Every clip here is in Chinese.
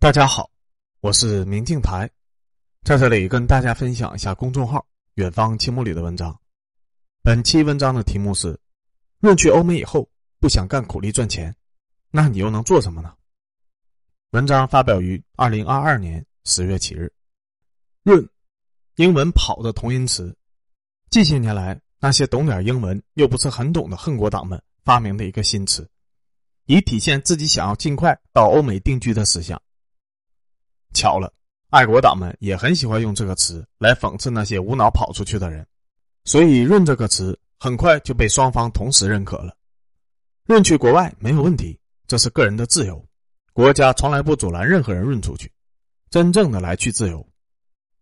大家好，我是明镜台，在这里跟大家分享一下公众号“远方青木”里的文章。本期文章的题目是：润去欧美以后不想干苦力赚钱，那你又能做什么呢？文章发表于二零二二年十月七日。润，英文跑的同音词，近些年来那些懂点英文又不是很懂的恨国党们发明的一个新词，以体现自己想要尽快到欧美定居的思想。巧了，爱国党们也很喜欢用这个词来讽刺那些无脑跑出去的人，所以“润”这个词很快就被双方同时认可了。润去国外没有问题，这是个人的自由，国家从来不阻拦任何人润出去，真正的来去自由。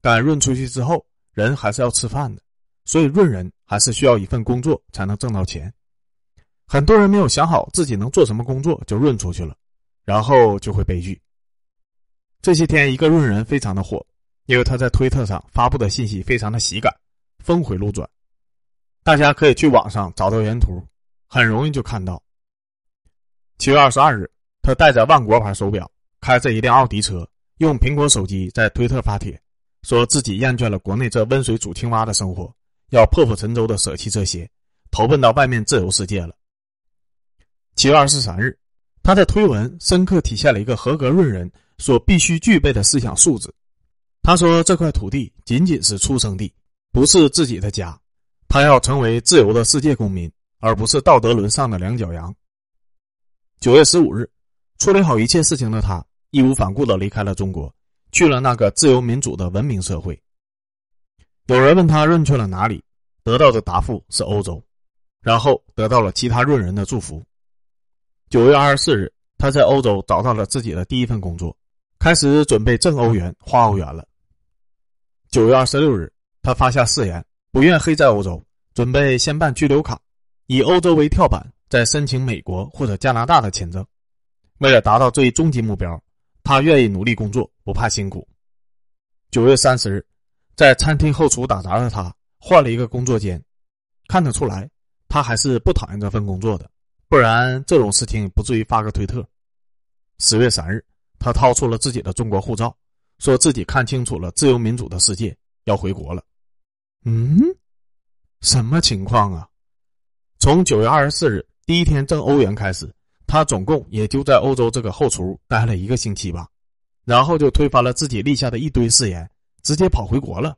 但润出去之后，人还是要吃饭的，所以润人还是需要一份工作才能挣到钱。很多人没有想好自己能做什么工作就润出去了，然后就会悲剧。这些天，一个润人非常的火，因为他在推特上发布的信息非常的喜感，峰回路转。大家可以去网上找到原图，很容易就看到。七月二十二日，他带着万国牌手表，开着一辆奥迪车，用苹果手机在推特发帖，说自己厌倦了国内这温水煮青蛙的生活，要破釜沉舟的舍弃这些，投奔到外面自由世界了。七月二十三日，他的推文深刻体现了一个合格润人。所必须具备的思想素质。他说：“这块土地仅仅是出生地，不是自己的家。他要成为自由的世界公民，而不是道德沦丧的两脚羊。”九月十五日，处理好一切事情的他义无反顾的离开了中国，去了那个自由民主的文明社会。有人问他润去了哪里，得到的答复是欧洲，然后得到了其他润人的祝福。九月二十四日，他在欧洲找到了自己的第一份工作。开始准备挣欧元、花欧元了。九月二十六日，他发下誓言，不愿黑在欧洲，准备先办居留卡，以欧洲为跳板，再申请美国或者加拿大的签证。为了达到这一终极目标，他愿意努力工作，不怕辛苦。九月三十日，在餐厅后厨打杂的他换了一个工作间，看得出来，他还是不讨厌这份工作的，不然这种事情不至于发个推特。十月三日。他掏出了自己的中国护照，说自己看清楚了自由民主的世界，要回国了。嗯，什么情况啊？从九月二十四日第一天挣欧元开始，他总共也就在欧洲这个后厨待了一个星期吧，然后就推翻了自己立下的一堆誓言，直接跑回国了。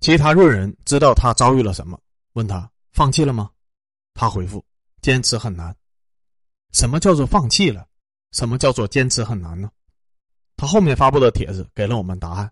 其他润人知道他遭遇了什么，问他放弃了吗？他回复：坚持很难。什么叫做放弃了？什么叫做坚持很难呢？他后面发布的帖子给了我们答案。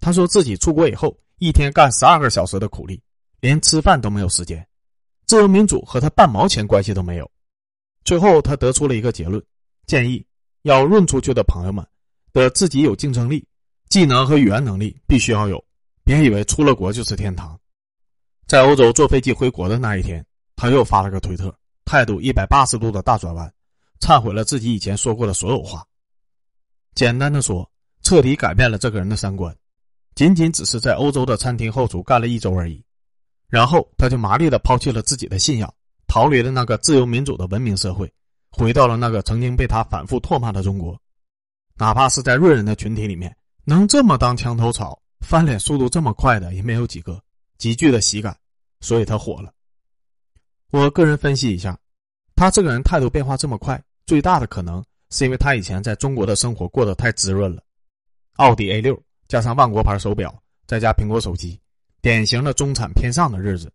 他说自己出国以后，一天干十二个小时的苦力，连吃饭都没有时间，自由民主和他半毛钱关系都没有。最后，他得出了一个结论：建议要润出去的朋友们，得自己有竞争力，技能和语言能力必须要有，别以为出了国就是天堂。在欧洲坐飞机回国的那一天，他又发了个推特，态度一百八十度的大转弯。忏悔了自己以前说过的所有话，简单的说，彻底改变了这个人的三观。仅仅只是在欧洲的餐厅后厨干了一周而已，然后他就麻利的抛弃了自己的信仰，逃离了那个自由民主的文明社会，回到了那个曾经被他反复唾骂的中国。哪怕是在瑞人的群体里面，能这么当墙头草、翻脸速度这么快的也没有几个，极具的喜感，所以他火了。我个人分析一下。他这个人态度变化这么快，最大的可能是因为他以前在中国的生活过得太滋润了，奥迪 A 六加上万国牌手表，再加苹果手机，典型的中产偏上的日子。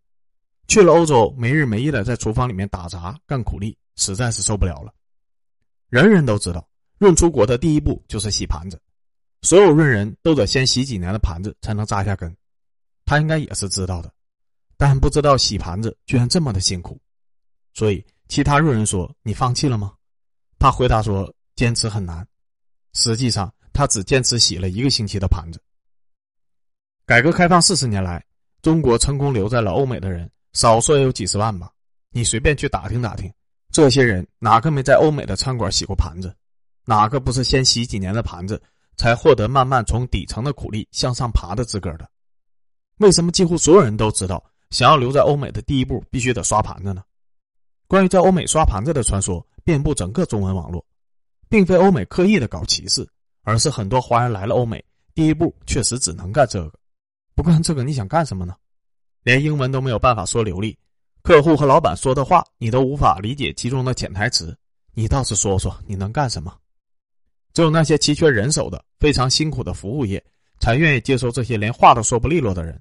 去了欧洲，没日没夜的在厨房里面打杂干苦力，实在是受不了了。人人都知道，润出国的第一步就是洗盘子，所有润人都得先洗几年的盘子才能扎下根。他应该也是知道的，但不知道洗盘子居然这么的辛苦，所以。其他路人说：“你放弃了吗？”他回答说：“坚持很难。”实际上，他只坚持洗了一个星期的盘子。改革开放四十年来，中国成功留在了欧美的人，少说也有几十万吧。你随便去打听打听，这些人哪个没在欧美的餐馆洗过盘子？哪个不是先洗几年的盘子，才获得慢慢从底层的苦力向上爬的资格的？为什么几乎所有人都知道，想要留在欧美的第一步必须得刷盘子呢？关于在欧美刷盘子的传说遍布整个中文网络，并非欧美刻意的搞歧视，而是很多华人来了欧美，第一步确实只能干这个。不干这个，你想干什么呢？连英文都没有办法说流利，客户和老板说的话你都无法理解其中的潜台词，你倒是说说你能干什么？只有那些奇缺人手的、非常辛苦的服务业，才愿意接受这些连话都说不利落的人，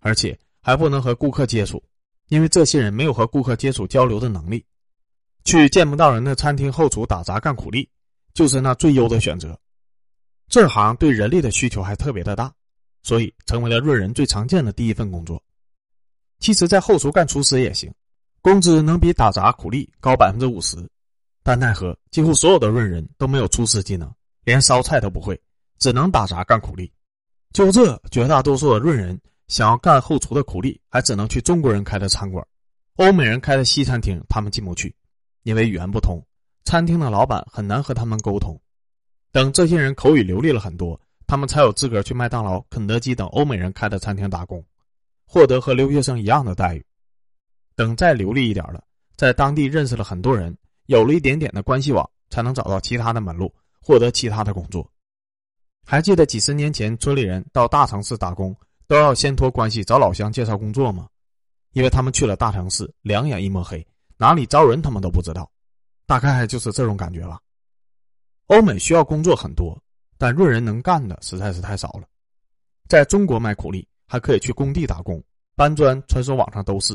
而且还不能和顾客接触，因为这些人没有和顾客接触交流的能力。去见不到人的餐厅后厨打杂干苦力，就是那最优的选择。这行对人力的需求还特别的大，所以成为了润人最常见的第一份工作。其实，在后厨干厨师也行，工资能比打杂苦力高百分之五十。但奈何，几乎所有的润人都没有厨师技能，连烧菜都不会，只能打杂干苦力。就这，绝大多数的润人想要干后厨的苦力，还只能去中国人开的餐馆，欧美人开的西餐厅，他们进不去，因为语言不通，餐厅的老板很难和他们沟通。等这些人口语流利了很多，他们才有资格去麦当劳、肯德基等欧美人开的餐厅打工，获得和留学生一样的待遇。等再流利一点了，在当地认识了很多人。有了一点点的关系网，才能找到其他的门路，获得其他的工作。还记得几十年前村里人到大城市打工，都要先托关系找老乡介绍工作吗？因为他们去了大城市，两眼一抹黑，哪里招人他们都不知道。大概就是这种感觉吧。欧美需要工作很多，但润人能干的实在是太少了。在中国卖苦力，还可以去工地打工，搬砖，传说网上都是。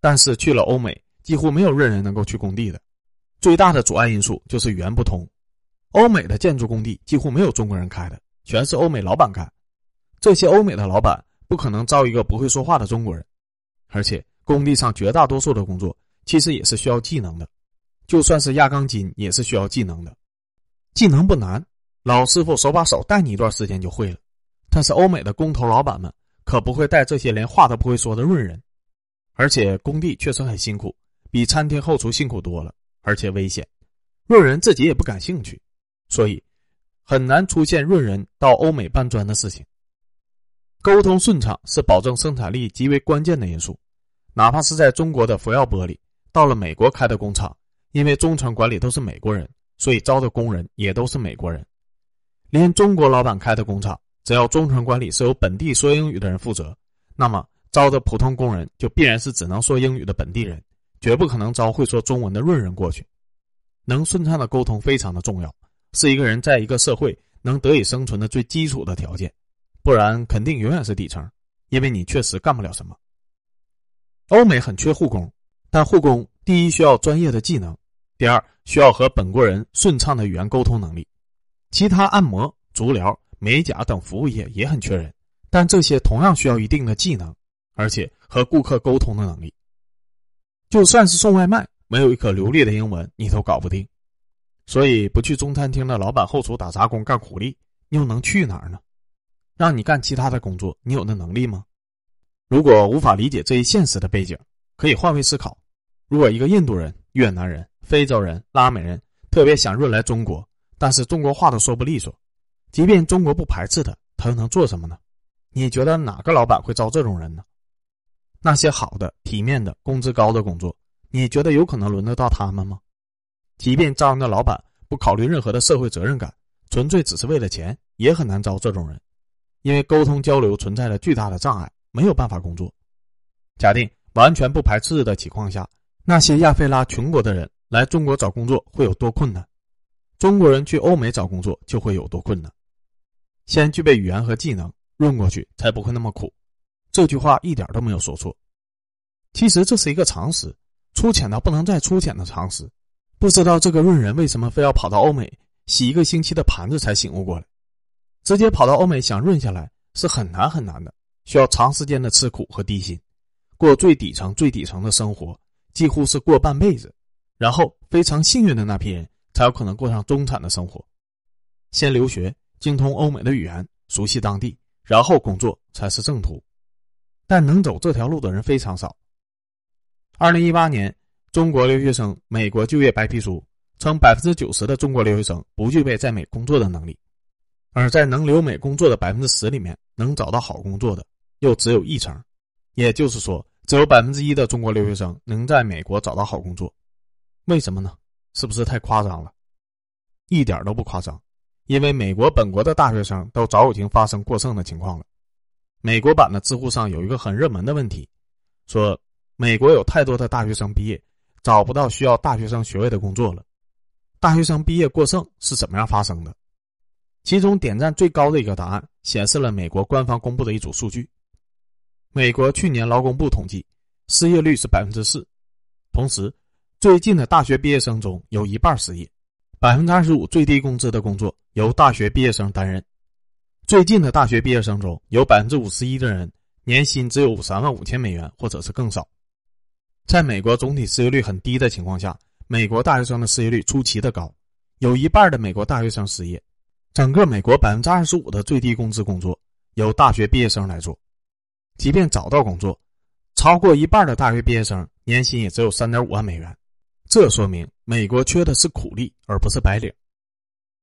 但是去了欧美，几乎没有润人能够去工地的。最大的阻碍因素就是语言不通，欧美的建筑工地几乎没有中国人开的，全是欧美老板干。这些欧美的老板不可能招一个不会说话的中国人，而且工地上绝大多数的工作其实也是需要技能的，就算是压钢筋也是需要技能的。技能不难，老师傅手把手带你一段时间就会了。但是欧美的工头老板们可不会带这些连话都不会说的润人，而且工地确实很辛苦，比餐厅后厨辛苦多了。而且危险，润人自己也不感兴趣，所以很难出现润人到欧美搬砖的事情。沟通顺畅是保证生产力极为关键的因素。哪怕是在中国的福耀玻璃，到了美国开的工厂，因为中层管理都是美国人，所以招的工人也都是美国人。连中国老板开的工厂，只要中层管理是由本地说英语的人负责，那么招的普通工人就必然是只能说英语的本地人。绝不可能招会说中文的润人过去，能顺畅的沟通非常的重要，是一个人在一个社会能得以生存的最基础的条件，不然肯定永远是底层，因为你确实干不了什么。欧美很缺护工，但护工第一需要专业的技能，第二需要和本国人顺畅的语言沟通能力，其他按摩、足疗、美甲等服务业也很缺人，但这些同样需要一定的技能，而且和顾客沟通的能力。就算是送外卖，没有一口流利的英文，你都搞不定。所以，不去中餐厅的老板后厨打杂工干苦力，又能去哪儿呢？让你干其他的工作，你有那能力吗？如果无法理解这一现实的背景，可以换位思考：如果一个印度人、越南人、非洲人、拉美人特别想润来中国，但是中国话都说不利索，即便中国不排斥他，他又能做什么呢？你觉得哪个老板会招这种人呢？那些好的、体面的、工资高的工作，你觉得有可能轮得到他们吗？即便招人的老板不考虑任何的社会责任感，纯粹只是为了钱，也很难招这种人，因为沟通交流存在着巨大的障碍，没有办法工作。假定完全不排斥的情况下，那些亚非拉穷国的人来中国找工作会有多困难？中国人去欧美找工作就会有多困难？先具备语言和技能，润过去才不会那么苦。这句话一点都没有说错，其实这是一个常识，粗浅到不能再粗浅的常识。不知道这个润人为什么非要跑到欧美洗一个星期的盘子才醒悟过来，直接跑到欧美想润下来是很难很难的，需要长时间的吃苦和低薪，过最底层最底层的生活，几乎是过半辈子，然后非常幸运的那批人才有可能过上中产的生活。先留学，精通欧美的语言，熟悉当地，然后工作才是正途。但能走这条路的人非常少。二零一八年，中国留学生美国就业白皮书称，百分之九十的中国留学生不具备在美工作的能力，而在能留美工作的百分之十里面，能找到好工作的又只有一成，也就是说，只有百分之一的中国留学生能在美国找到好工作。为什么呢？是不是太夸张了？一点都不夸张，因为美国本国的大学生都早已经发生过剩的情况了。美国版的知乎上有一个很热门的问题，说美国有太多的大学生毕业，找不到需要大学生学位的工作了。大学生毕业过剩是怎么样发生的？其中点赞最高的一个答案显示了美国官方公布的一组数据：美国去年劳工部统计，失业率是百分之四，同时最近的大学毕业生中有一半失业。百分之二十五最低工资的工作由大学毕业生担任。最近的大学毕业生中有百分之五十一的人年薪只有三万五千美元或者是更少。在美国总体失业率很低的情况下，美国大学生的失业率出奇的高，有一半的美国大学生失业。整个美国百分之二十五的最低工资工作由大学毕业生来做，即便找到工作，超过一半的大学毕业生年薪也只有三点五万美元。这说明美国缺的是苦力，而不是白领。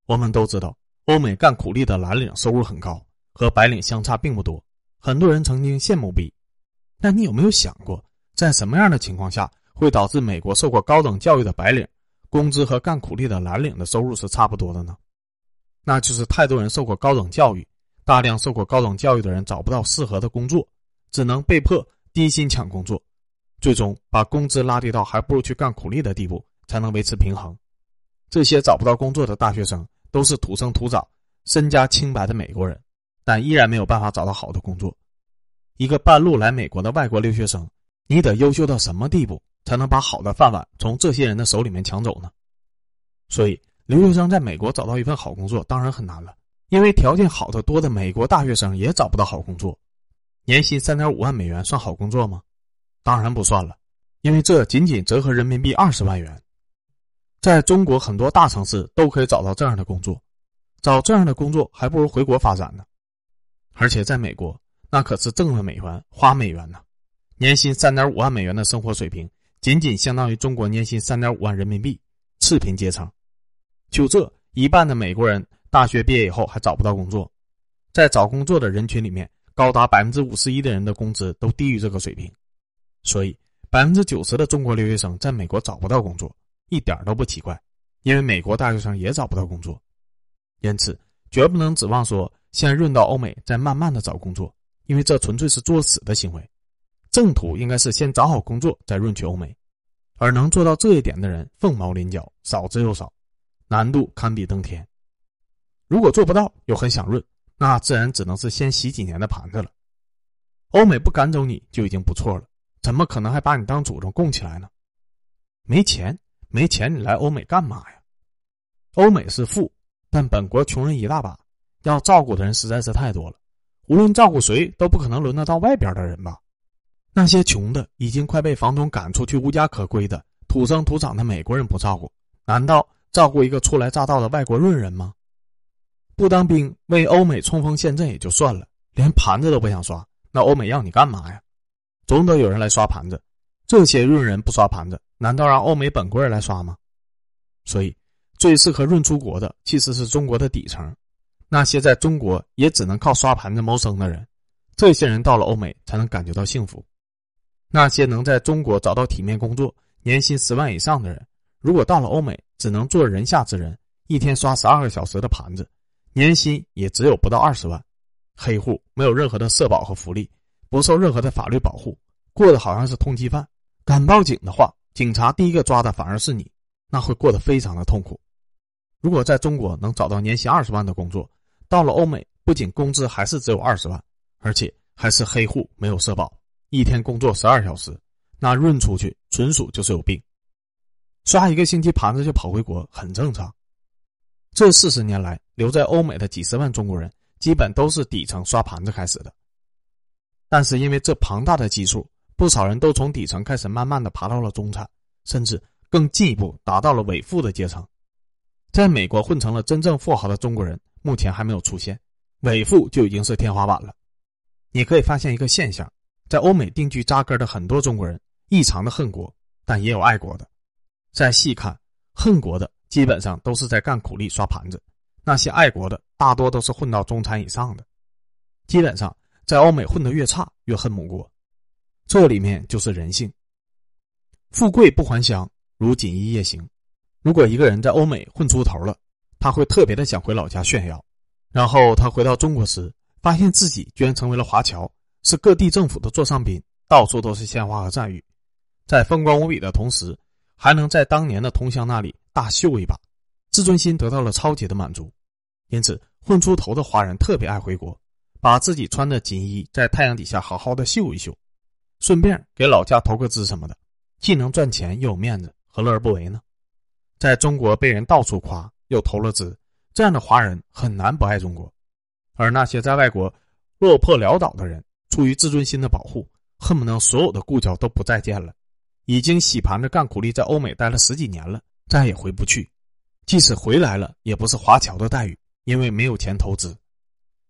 我们都知道，欧美干苦力的蓝领收入很高，和白领相差并不多。很多人曾经羡慕不已。但你有没有想过，在什么样的情况下会导致美国受过高等教育的白领工资和干苦力的蓝领的收入是差不多的呢？那就是太多人受过高等教育，大量受过高等教育的人找不到适合的工作，只能被迫低薪抢工作。最终把工资拉低到还不如去干苦力的地步，才能维持平衡。这些找不到工作的大学生都是土生土长、身家清白的美国人，但依然没有办法找到好的工作。一个半路来美国的外国留学生，你得优秀到什么地步，才能把好的饭碗从这些人的手里面抢走呢？所以，留学生在美国找到一份好工作当然很难了，因为条件好的多的美国大学生也找不到好工作。年薪三点五万美元算好工作吗？当然不算了，因为这仅仅折合人民币二十万元，在中国很多大城市都可以找到这样的工作，找这样的工作还不如回国发展呢。而且在美国，那可是挣了美元花美元呢，年薪三点五万美元的生活水平，仅仅相当于中国年薪三点五万人民币，赤贫阶层。就这一半的美国人大学毕业以后还找不到工作，在找工作的人群里面，高达百分之五十一的人的工资都低于这个水平。所以，百分之九十的中国留学生在美国找不到工作，一点都不奇怪，因为美国大学生也找不到工作。因此，绝不能指望说先润到欧美，再慢慢的找工作，因为这纯粹是作死的行为。正途应该是先找好工作，再润去欧美。而能做到这一点的人凤毛麟角，少之又少，难度堪比登天。如果做不到又很想润，那自然只能是先洗几年的盘子了。欧美不赶走你就已经不错了。怎么可能还把你当祖宗供起来呢？没钱，没钱，你来欧美干嘛呀？欧美是富，但本国穷人一大把，要照顾的人实在是太多了。无论照顾谁，都不可能轮得到外边的人吧？那些穷的已经快被房东赶出去、无家可归的土生土长的美国人不照顾，难道照顾一个初来乍到的外国润人吗？不当兵为欧美冲锋陷阵也就算了，连盘子都不想刷，那欧美要你干嘛呀？总得有人来刷盘子，这些润人不刷盘子，难道让欧美本国人来刷吗？所以，最适合润出国的其实是中国的底层，那些在中国也只能靠刷盘子谋生的人，这些人到了欧美才能感觉到幸福。那些能在中国找到体面工作、年薪十万以上的人，如果到了欧美只能做人下之人，一天刷十二个小时的盘子，年薪也只有不到二十万，黑户没有任何的社保和福利。不受任何的法律保护，过得好像是通缉犯。敢报警的话，警察第一个抓的反而是你，那会过得非常的痛苦。如果在中国能找到年薪二十万的工作，到了欧美，不仅工资还是只有二十万，而且还是黑户，没有社保，一天工作十二小时，那润出去纯属就是有病。刷一个星期盘子就跑回国，很正常。这四十年来，留在欧美的几十万中国人，基本都是底层刷盘子开始的。但是因为这庞大的基数，不少人都从底层开始，慢慢的爬到了中产，甚至更进一步达到了伪富的阶层。在美国混成了真正富豪的中国人，目前还没有出现，伪富就已经是天花板了。你可以发现一个现象，在欧美定居扎根的很多中国人，异常的恨国，但也有爱国的。再细看，恨国的基本上都是在干苦力刷盘子，那些爱国的大多都是混到中产以上的，基本上。在欧美混得越差，越恨母国，这里面就是人性。富贵不还乡，如锦衣夜行。如果一个人在欧美混出头了，他会特别的想回老家炫耀。然后他回到中国时，发现自己居然成为了华侨，是各地政府的座上宾，到处都是鲜花和赞誉，在风光无比的同时，还能在当年的同乡那里大秀一把，自尊心得到了超级的满足。因此，混出头的华人特别爱回国，把自己穿的锦衣在太阳底下好好的秀一秀，顺便给老家投个资什么的，既能赚钱又有面子，何乐而不为呢？在中国被人到处夸，又投了资。这样的华人很难不爱中国，而那些在外国落魄潦倒的人，出于自尊心的保护，恨不能所有的故交都不再见了。已经洗盘着干苦力，在欧美待了十几年了，再也回不去。即使回来了，也不是华侨的待遇，因为没有钱投资。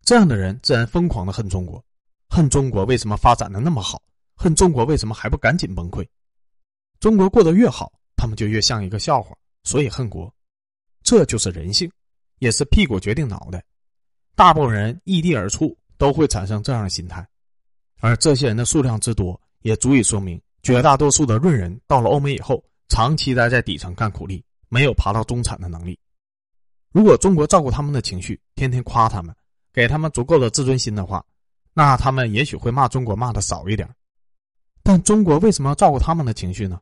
这样的人自然疯狂的恨中国，恨中国为什么发展的那么好，恨中国为什么还不赶紧崩溃。中国过得越好，他们就越像一个笑话，所以恨国。这就是人性。也是屁股决定脑袋，大部分人异地而处都会产生这样的心态，而这些人的数量之多，也足以说明绝大多数的润人到了欧美以后，长期待在底层干苦力，没有爬到中产的能力。如果中国照顾他们的情绪，天天夸他们，给他们足够的自尊心的话，那他们也许会骂中国骂的少一点。但中国为什么要照顾他们的情绪呢？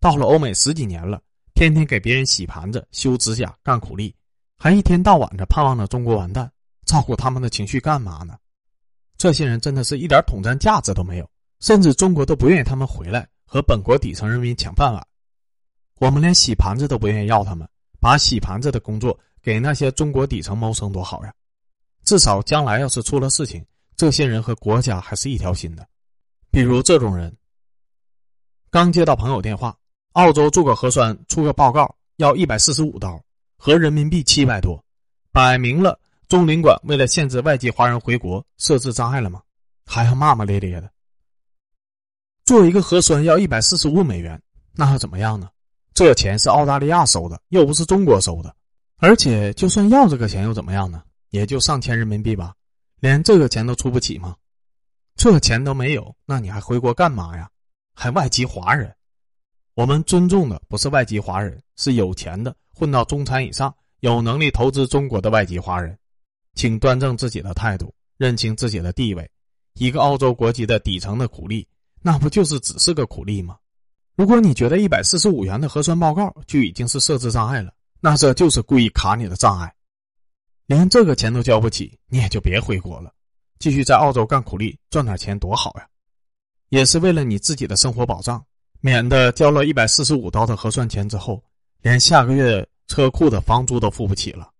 到了欧美十几年了，天天给别人洗盘子、修指甲、干苦力。还一天到晚的盼望着中国完蛋，照顾他们的情绪干嘛呢？这些人真的是一点统战价值都没有，甚至中国都不愿意他们回来和本国底层人民抢饭碗。我们连洗盘子都不愿意要他们，把洗盘子的工作给那些中国底层谋生多好呀！至少将来要是出了事情，这些人和国家还是一条心的。比如这种人，刚接到朋友电话，澳洲做个核酸出个报告要一百四十五刀。合人民币七百多，摆明了中领馆为了限制外籍华人回国设置障碍了吗？还要骂骂咧咧的。做一个核酸要一百四十五美元，那又怎么样呢？这钱是澳大利亚收的，又不是中国收的。而且就算要这个钱又怎么样呢？也就上千人民币吧，连这个钱都出不起吗？这钱都没有，那你还回国干嘛呀？还外籍华人？我们尊重的不是外籍华人，是有钱的。混到中产以上，有能力投资中国的外籍华人，请端正自己的态度，认清自己的地位。一个澳洲国籍的底层的苦力，那不就是只是个苦力吗？如果你觉得一百四十五元的核酸报告就已经是设置障碍了，那这就是故意卡你的障碍。连这个钱都交不起，你也就别回国了，继续在澳洲干苦力赚点钱多好呀！也是为了你自己的生活保障，免得交了一百四十五刀的核酸钱之后。连下个月车库的房租都付不起了。